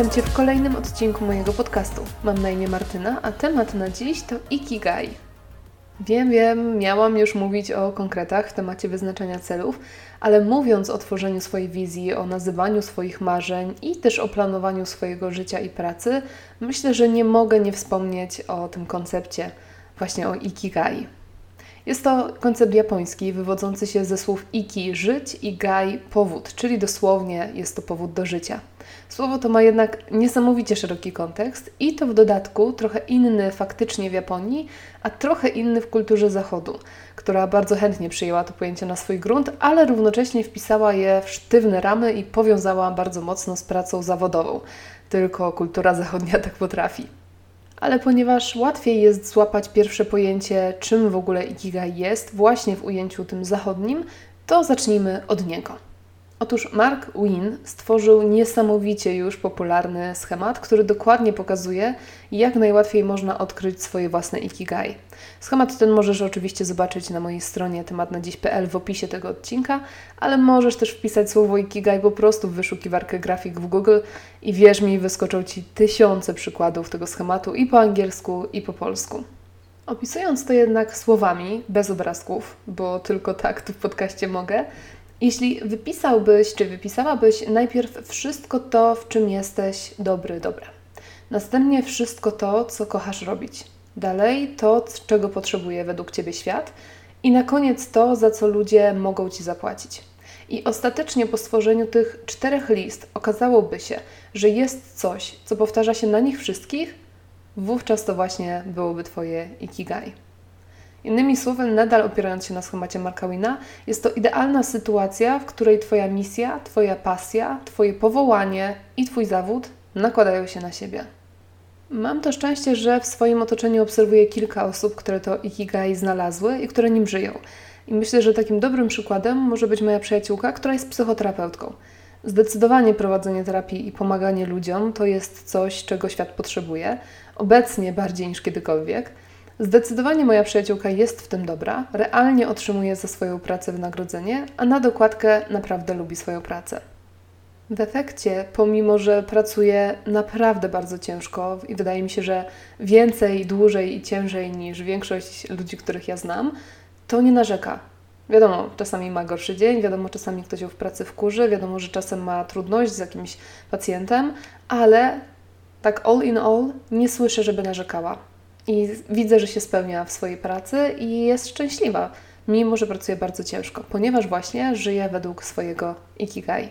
Witam Cię w kolejnym odcinku mojego podcastu. Mam na imię Martyna, a temat na dziś to Ikigai. Wiem, wiem, miałam już mówić o konkretach w temacie wyznaczania celów, ale mówiąc o tworzeniu swojej wizji, o nazywaniu swoich marzeń i też o planowaniu swojego życia i pracy, myślę, że nie mogę nie wspomnieć o tym koncepcie, właśnie o Ikigai. Jest to koncept japoński wywodzący się ze słów iki żyć i gai powód, czyli dosłownie jest to powód do życia. Słowo to ma jednak niesamowicie szeroki kontekst i to w dodatku trochę inny faktycznie w Japonii, a trochę inny w kulturze zachodu, która bardzo chętnie przyjęła to pojęcie na swój grunt, ale równocześnie wpisała je w sztywne ramy i powiązała bardzo mocno z pracą zawodową. Tylko kultura zachodnia tak potrafi ale ponieważ łatwiej jest złapać pierwsze pojęcie, czym w ogóle Ikigai jest, właśnie w ujęciu tym zachodnim, to zacznijmy od niego. Otóż Mark Wynn stworzył niesamowicie już popularny schemat, który dokładnie pokazuje, jak najłatwiej można odkryć swoje własne ikigai. Schemat ten możesz oczywiście zobaczyć na mojej stronie tematnadziś.pl w opisie tego odcinka, ale możesz też wpisać słowo ikigai po prostu w wyszukiwarkę grafik w Google i wierz mi, wyskoczą Ci tysiące przykładów tego schematu i po angielsku, i po polsku. Opisując to jednak słowami, bez obrazków, bo tylko tak tu w podcaście mogę, jeśli wypisałbyś, czy wypisałabyś najpierw wszystko to, w czym jesteś dobry, dobra. Następnie wszystko to, co kochasz robić. Dalej to, czego potrzebuje według Ciebie świat. I na koniec to, za co ludzie mogą Ci zapłacić. I ostatecznie po stworzeniu tych czterech list okazałoby się, że jest coś, co powtarza się na nich wszystkich, wówczas to właśnie byłoby Twoje ikigai. Innymi słowy, nadal opierając się na schemacie Markawina, jest to idealna sytuacja, w której Twoja misja, Twoja pasja, Twoje powołanie i Twój zawód nakładają się na siebie. Mam to szczęście, że w swoim otoczeniu obserwuję kilka osób, które to Ikigai znalazły i które nim żyją. I myślę, że takim dobrym przykładem może być moja przyjaciółka, która jest psychoterapeutką. Zdecydowanie prowadzenie terapii i pomaganie ludziom to jest coś, czego świat potrzebuje, obecnie bardziej niż kiedykolwiek – Zdecydowanie moja przyjaciółka jest w tym dobra, realnie otrzymuje za swoją pracę wynagrodzenie, a na dokładkę naprawdę lubi swoją pracę. W efekcie, pomimo że pracuje naprawdę bardzo ciężko i wydaje mi się, że więcej, dłużej i ciężej niż większość ludzi, których ja znam, to nie narzeka. Wiadomo, czasami ma gorszy dzień, wiadomo, czasami ktoś ją w pracy wkurzy, wiadomo, że czasem ma trudność z jakimś pacjentem, ale tak all in all nie słyszę, żeby narzekała. I widzę, że się spełnia w swojej pracy i jest szczęśliwa, mimo że pracuje bardzo ciężko, ponieważ właśnie żyje według swojego ikigai.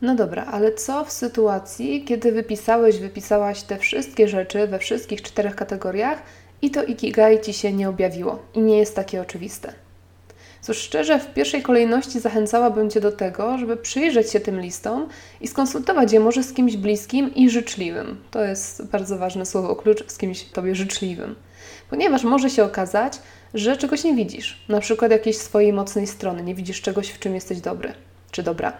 No dobra, ale co w sytuacji, kiedy wypisałeś, wypisałaś te wszystkie rzeczy we wszystkich czterech kategoriach i to ikigai ci się nie objawiło i nie jest takie oczywiste? Cóż, szczerze, w pierwszej kolejności zachęcałabym Cię do tego, żeby przyjrzeć się tym listom i skonsultować je może z kimś bliskim i życzliwym. To jest bardzo ważne słowo klucz, z kimś Tobie życzliwym. Ponieważ może się okazać, że czegoś nie widzisz, na przykład jakiejś swojej mocnej strony, nie widzisz czegoś, w czym jesteś dobry czy dobra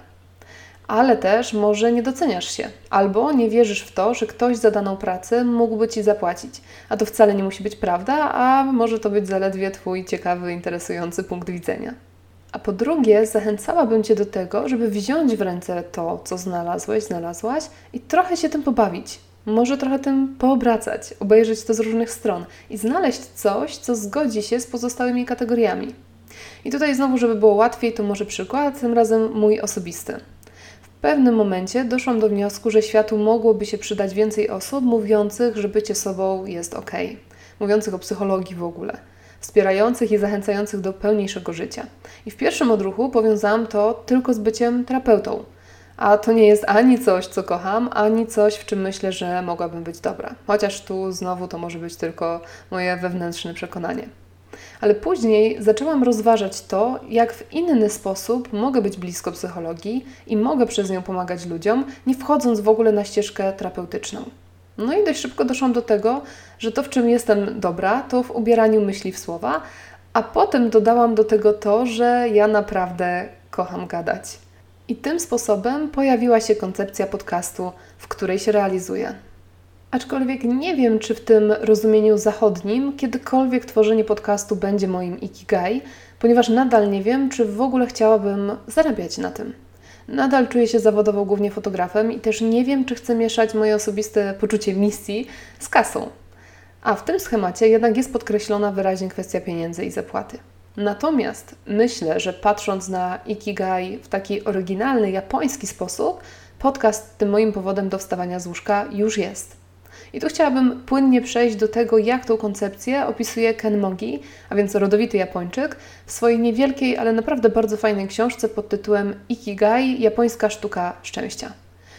ale też może nie doceniasz się, albo nie wierzysz w to, że ktoś za daną pracę mógłby ci zapłacić. A to wcale nie musi być prawda, a może to być zaledwie Twój ciekawy, interesujący punkt widzenia. A po drugie, zachęcałabym Cię do tego, żeby wziąć w ręce to, co znalazłeś, znalazłaś i trochę się tym pobawić. Może trochę tym poobracać, obejrzeć to z różnych stron i znaleźć coś, co zgodzi się z pozostałymi kategoriami. I tutaj znowu, żeby było łatwiej, to może przykład, tym razem mój osobisty. W pewnym momencie doszłam do wniosku, że światu mogłoby się przydać więcej osób mówiących, że bycie sobą jest ok, mówiących o psychologii w ogóle, wspierających i zachęcających do pełniejszego życia. I w pierwszym odruchu powiązałam to tylko z byciem terapeutą. A to nie jest ani coś, co kocham, ani coś, w czym myślę, że mogłabym być dobra. Chociaż tu znowu to może być tylko moje wewnętrzne przekonanie. Ale później zaczęłam rozważać to, jak w inny sposób mogę być blisko psychologii i mogę przez nią pomagać ludziom, nie wchodząc w ogóle na ścieżkę terapeutyczną. No i dość szybko doszłam do tego, że to, w czym jestem dobra, to w ubieraniu myśli w słowa, a potem dodałam do tego to, że ja naprawdę kocham gadać. I tym sposobem pojawiła się koncepcja podcastu, w której się realizuję. Aczkolwiek nie wiem, czy w tym rozumieniu zachodnim kiedykolwiek tworzenie podcastu będzie moim ikigai, ponieważ nadal nie wiem, czy w ogóle chciałabym zarabiać na tym. Nadal czuję się zawodowo głównie fotografem i też nie wiem, czy chcę mieszać moje osobiste poczucie misji z kasą. A w tym schemacie jednak jest podkreślona wyraźnie kwestia pieniędzy i zapłaty. Natomiast myślę, że patrząc na Ikigai w taki oryginalny, japoński sposób, podcast tym moim powodem do wstawania z łóżka już jest. I tu chciałabym płynnie przejść do tego, jak tą koncepcję opisuje Ken Mogi, a więc rodowity Japończyk, w swojej niewielkiej, ale naprawdę bardzo fajnej książce pod tytułem Ikigai Japońska sztuka szczęścia.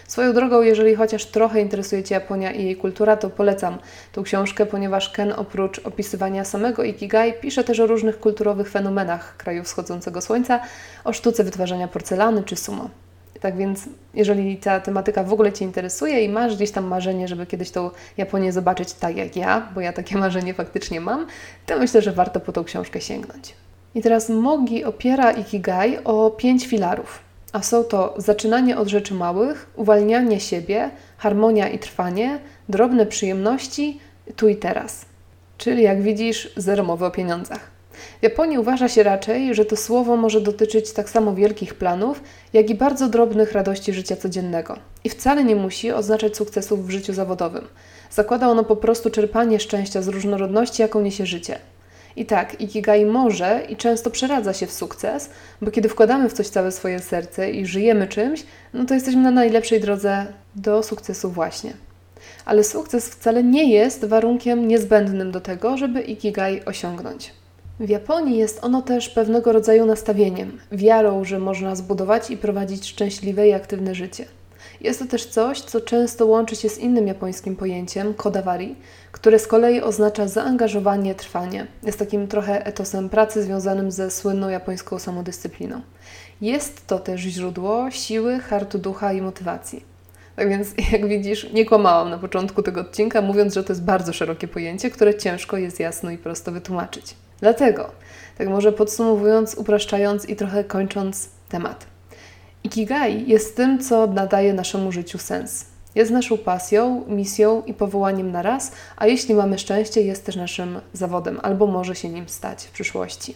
Swoją drogą, jeżeli chociaż trochę interesuje Cię Japonia i jej kultura, to polecam tą książkę, ponieważ Ken oprócz opisywania samego Ikigai pisze też o różnych kulturowych fenomenach kraju wschodzącego słońca, o sztuce wytwarzania porcelany czy sumo. Tak więc, jeżeli ta tematyka w ogóle Cię interesuje i masz gdzieś tam marzenie, żeby kiedyś tą Japonię zobaczyć tak jak ja, bo ja takie marzenie faktycznie mam, to myślę, że warto po tą książkę sięgnąć. I teraz Mogi opiera Ikigai o pięć filarów, a są to zaczynanie od rzeczy małych, uwalnianie siebie, harmonia i trwanie, drobne przyjemności, tu i teraz. Czyli jak widzisz, zero mowy o pieniądzach. W Japonii uważa się raczej, że to słowo może dotyczyć tak samo wielkich planów, jak i bardzo drobnych radości życia codziennego. I wcale nie musi oznaczać sukcesów w życiu zawodowym. Zakłada ono po prostu czerpanie szczęścia z różnorodności, jaką niesie życie. I tak, Ikigai może i często przeradza się w sukces, bo kiedy wkładamy w coś całe swoje serce i żyjemy czymś, no to jesteśmy na najlepszej drodze do sukcesu właśnie. Ale sukces wcale nie jest warunkiem niezbędnym do tego, żeby Ikigai osiągnąć. W Japonii jest ono też pewnego rodzaju nastawieniem, wiarą, że można zbudować i prowadzić szczęśliwe i aktywne życie. Jest to też coś, co często łączy się z innym japońskim pojęciem kodawari, które z kolei oznacza zaangażowanie, trwanie. Jest takim trochę etosem pracy związanym ze słynną japońską samodyscypliną. Jest to też źródło siły, hartu ducha i motywacji. Tak więc, jak widzisz, nie kłamałam na początku tego odcinka, mówiąc, że to jest bardzo szerokie pojęcie, które ciężko jest jasno i prosto wytłumaczyć. Dlatego, tak może podsumowując, upraszczając i trochę kończąc temat. Ikigai jest tym, co nadaje naszemu życiu sens. Jest naszą pasją, misją i powołaniem na raz, a jeśli mamy szczęście, jest też naszym zawodem albo może się nim stać w przyszłości.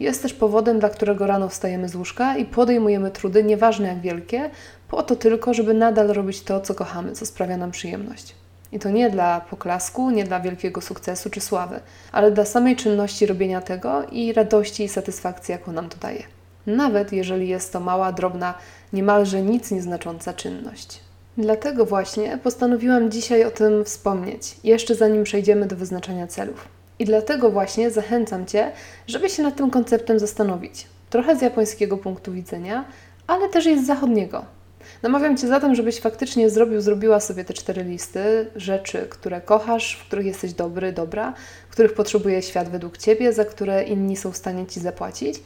Jest też powodem, dla którego rano wstajemy z łóżka i podejmujemy trudy, nieważne jak wielkie, po to tylko, żeby nadal robić to, co kochamy, co sprawia nam przyjemność. I to nie dla poklasku, nie dla wielkiego sukcesu czy sławy, ale dla samej czynności robienia tego i radości i satysfakcji, jaką nam to daje. Nawet jeżeli jest to mała, drobna, niemalże nic nieznacząca czynność. Dlatego właśnie postanowiłam dzisiaj o tym wspomnieć, jeszcze zanim przejdziemy do wyznaczania celów. I dlatego właśnie zachęcam Cię, żeby się nad tym konceptem zastanowić. Trochę z japońskiego punktu widzenia, ale też i z zachodniego, Namawiam Cię zatem, żebyś faktycznie zrobił, zrobiła sobie te cztery listy rzeczy, które kochasz, w których jesteś dobry, dobra, których potrzebuje świat według Ciebie, za które inni są w stanie Ci zapłacić.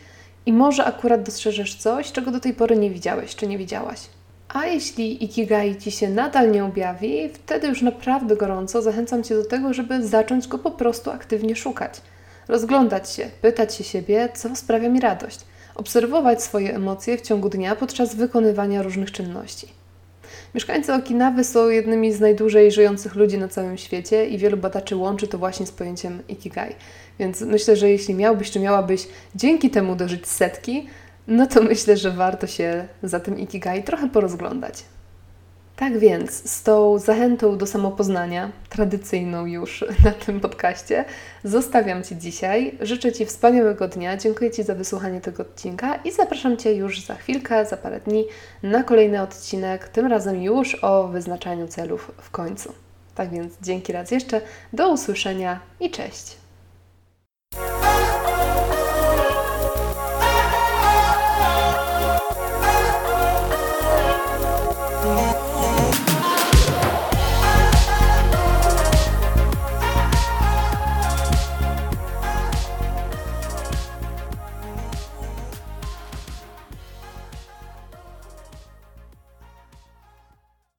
I może akurat dostrzeżesz coś, czego do tej pory nie widziałeś czy nie widziałaś. A jeśli Ikigai Ci się nadal nie objawi, wtedy już naprawdę gorąco zachęcam Cię do tego, żeby zacząć go po prostu aktywnie szukać. Rozglądać się, pytać się siebie, co sprawia mi radość obserwować swoje emocje w ciągu dnia podczas wykonywania różnych czynności. Mieszkańcy Okinawy są jednymi z najdłużej żyjących ludzi na całym świecie i wielu badaczy łączy to właśnie z pojęciem ikigai. Więc myślę, że jeśli miałbyś czy miałabyś dzięki temu dożyć setki, no to myślę, że warto się za tym ikigai trochę porozglądać. Tak więc, z tą zachętą do samopoznania, tradycyjną już na tym podcaście, zostawiam Ci dzisiaj. Życzę Ci wspaniałego dnia, dziękuję Ci za wysłuchanie tego odcinka i zapraszam Cię już za chwilkę, za parę dni na kolejny odcinek, tym razem już o wyznaczaniu celów w końcu. Tak więc, dzięki raz jeszcze, do usłyszenia i cześć!